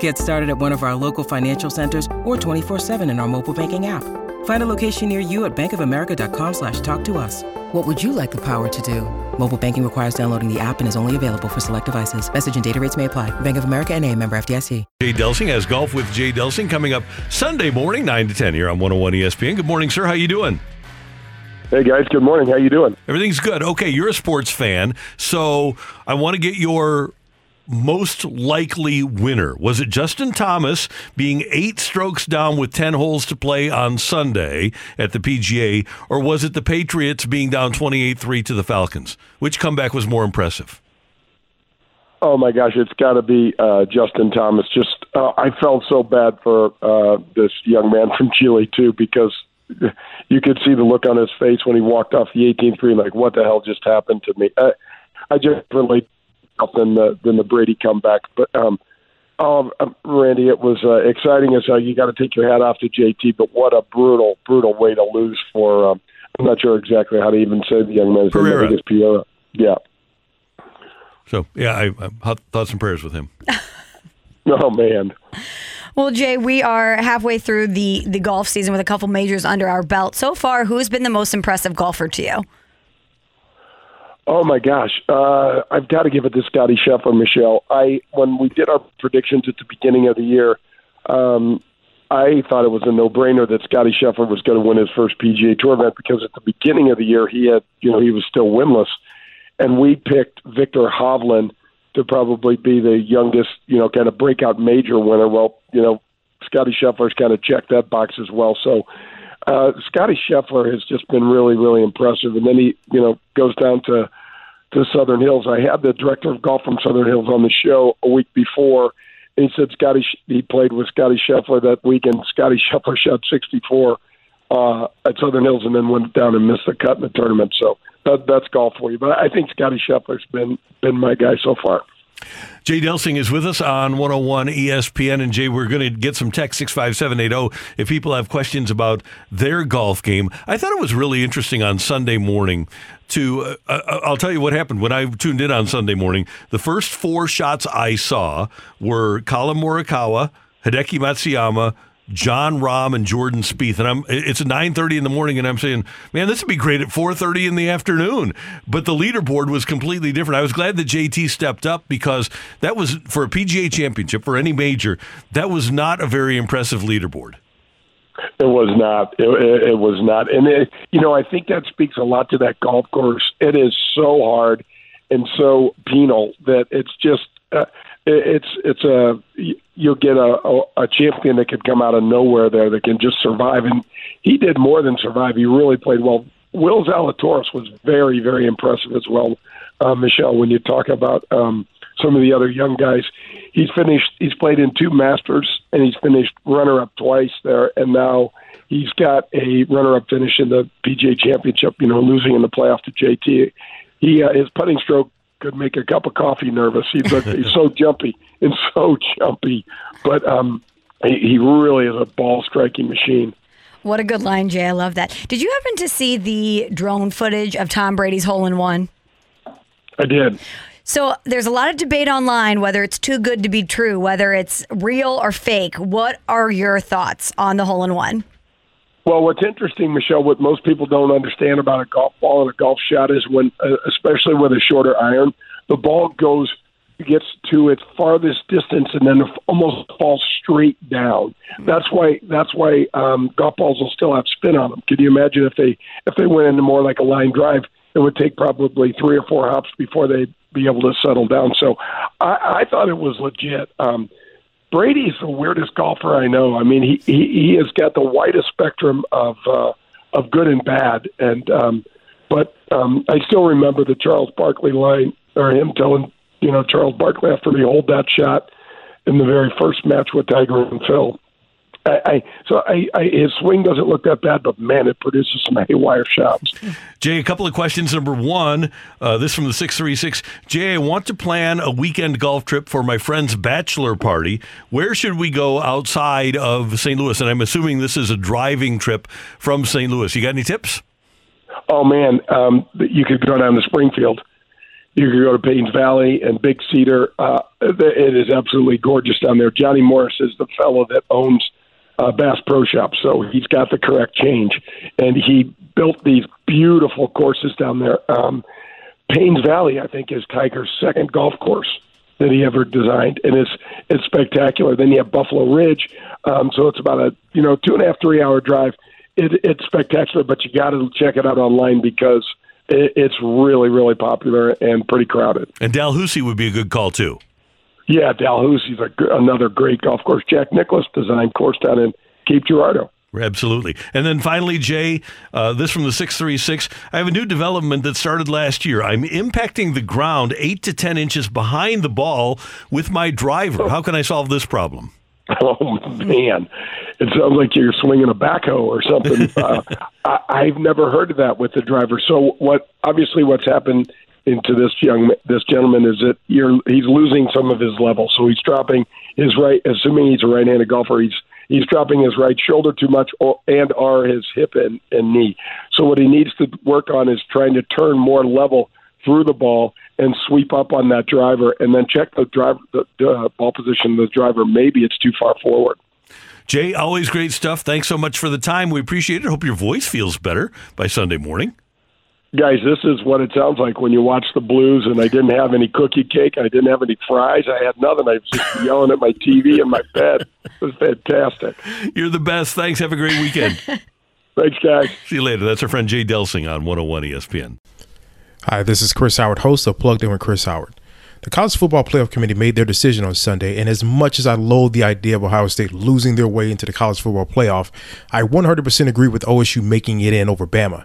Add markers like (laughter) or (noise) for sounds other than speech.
Get started at one of our local financial centers or 24-7 in our mobile banking app. Find a location near you at bankofamerica.com slash talk to us. What would you like the power to do? Mobile banking requires downloading the app and is only available for select devices. Message and data rates may apply. Bank of America and a member FDIC. Jay Delsing has golf with Jay Delsing coming up Sunday morning, 9 to 10 here on 101 ESPN. Good morning, sir. How you doing? Hey guys, good morning. How you doing? Everything's good. Okay, you're a sports fan, so I want to get your most likely winner. Was it Justin Thomas being eight strokes down with 10 holes to play on Sunday at the PGA, or was it the Patriots being down 28 3 to the Falcons? Which comeback was more impressive? Oh my gosh, it's got to be uh, Justin Thomas. Just uh, I felt so bad for uh, this young man (laughs) from Chile too because you could see the look on his face when he walked off the 18th green, like what the hell just happened to me. I, I just relate than the than the Brady comeback, but um, um, Randy, it was uh, exciting as hell. You got to take your hat off to JT, but what a brutal, brutal way to lose for. Um, I'm not sure exactly how to even say the young man's name. I think it's Pereira. Yeah. So yeah, I, I thoughts and prayers with him. (laughs) (laughs) oh man. Well, Jay, we are halfway through the the golf season with a couple majors under our belt. So far, who's been the most impressive golfer to you? Oh my gosh, uh, I've got to give it to Scotty Scheffler, Michelle. I when we did our predictions at the beginning of the year, um, I thought it was a no-brainer that Scotty Scheffler was going to win his first PGA Tour event because at the beginning of the year he had, you know, he was still winless, and we picked Viktor Hovland to probably be the youngest, you know, kind of breakout major winner. Well, you know, Scotty Scheffler's kind of checked that box as well. So uh, Scotty Scheffler has just been really, really impressive. And then he, you know, goes down to to Southern Hills. I had the director of golf from Southern Hills on the show a week before, and he said Scotty he played with Scotty Scheffler that weekend. Scotty (laughs) Scheffler shot 64 uh, at Southern Hills and then went down and missed the cut in the tournament. So that, that's golf for you. But I think Scotty Scheffler's been been my guy so far. Jay Delsing is with us on 101 ESPN. And Jay, we're going to get some text 65780 if people have questions about their golf game. I thought it was really interesting on Sunday morning to, uh, uh I'll tell you what happened when I tuned in on Sunday morning. The first four shots I saw were Collin Morikawa, Hideki Matsuyama, Jon Rahm and Jordan Spieth, and I'm it's 9:30 in the morning, and I'm saying, man, this would be great at 4:30 in the afternoon. But the leaderboard was completely different. I was glad that JT stepped up because that was for a PGA Championship for any major. That was not a very impressive leaderboard. It was not. It, it, it was not, and it, you know, I think that speaks a lot to that golf course. It is so hard and so penal that it's just. Uh, it's it's a you'll get a, a, a champion that could come out of nowhere there that can just survive, and he did more than survive. He really played well. Will Zalatoris was very very impressive as well, uh, Michelle. When you talk about um, some of the other young guys, he's finished. He's played in two Masters, and he's finished runner up twice there, and now he's got a runner up finish in the PGA Championship. You know, losing in the playoff to JT. He uh, his putting stroke could make a cup of coffee nervous. He, but he's so jumpy and so jumpy, but um, he, he really is a ball striking machine. What a good line, Jay. I love that. Did you happen to see the drone footage of Tom Brady's hole in one? I did. So there's a lot of debate online whether it's too good to be true, whether it's real or fake. What are your thoughts on the hole in one? Well, what's interesting, Michelle, what most people don't understand about a golf ball and a golf shot is when, uh, especially with a shorter iron, the ball goes gets to its farthest distance and then almost falls straight down. That's why that's why um, golf balls will still have spin on them. Can you imagine if they if they went into more like a line drive? It would take probably three or four hops before they'd be able to settle down. So I, I thought it was legit. Um, Brady's the weirdest golfer I know. I mean, he he, he has got the widest spectrum of uh, of good and bad, and um, but um, I still remember the Charles Barkley line or him telling you know Charles Barkley after he hold that shot in the very first match with Tiger and Phil. I, I so I, I his swing doesn't look that bad, but man, it produces some haywire shots. Jay, a couple of questions. Number one, uh, this from the six three six. Jay, I want to plan a weekend golf trip for my friend's bachelor party. Where should we go outside of St. Louis? And I'm assuming this is a driving trip from St. Louis. You got any tips? Oh man, um, you could go down to Springfield. You could go to Paynes Valley and Big Cedar. Uh, it is absolutely gorgeous down there. Johnny Morris is the fellow that owns uh, Bass Pro Shop, so he's got the correct change, and he built these beautiful courses down there. Um, Paynes Valley, I think, is Tiger's second golf course that he ever designed, and it's it's spectacular. Then you have Buffalo Ridge, um, so it's about a you know two and a half three hour drive. It, it's spectacular, but you got to check it out online because it, it's really really popular and pretty crowded. And Dalhousie would be a good call too. Yeah, Dalhousie's a, another great golf course. Jack Nicklaus designed course down in Cape Girardeau. Absolutely. And then finally, Jay, uh, this from the 636. I have a new development that started last year. I'm impacting the ground 8 to 10 inches behind the ball with my driver. How can I solve this problem? (laughs) Oh, man. It sounds like you're swinging a backhoe or something. (laughs) uh, I, I've never heard of that with the driver. So, what obviously, what's happened into this young this gentleman is that you're he's losing some of his level. So he's dropping his right, assuming he's a right-handed golfer. He's he's dropping his right shoulder too much, or, and are his hip and, and knee. So what he needs to work on is trying to turn more level through the ball and sweep up on that driver, and then check the driver the, the uh, ball position of the driver. Maybe it's too far forward. Jay, always great stuff. Thanks so much for the time. We appreciate it. Hope your voice feels better by Sunday morning guys, this is what it sounds like when you watch the Blues. And I didn't have any cookie cake. I didn't have any fries. I had nothing. I was just yelling at my TV in my bed. It was fantastic. You're the best. Thanks. Have a great weekend. (laughs) Thanks, guys. See you later. That's our friend Jay Delsing on 101 ESPN. Hi, this is Chris Howard, host of Plugged In with Chris Howard. The College Football Playoff Committee made their decision on Sunday, and as much as I loathe the idea of Ohio State losing their way into the College Football Playoff, I 100% agree with OSU making it in over Bama.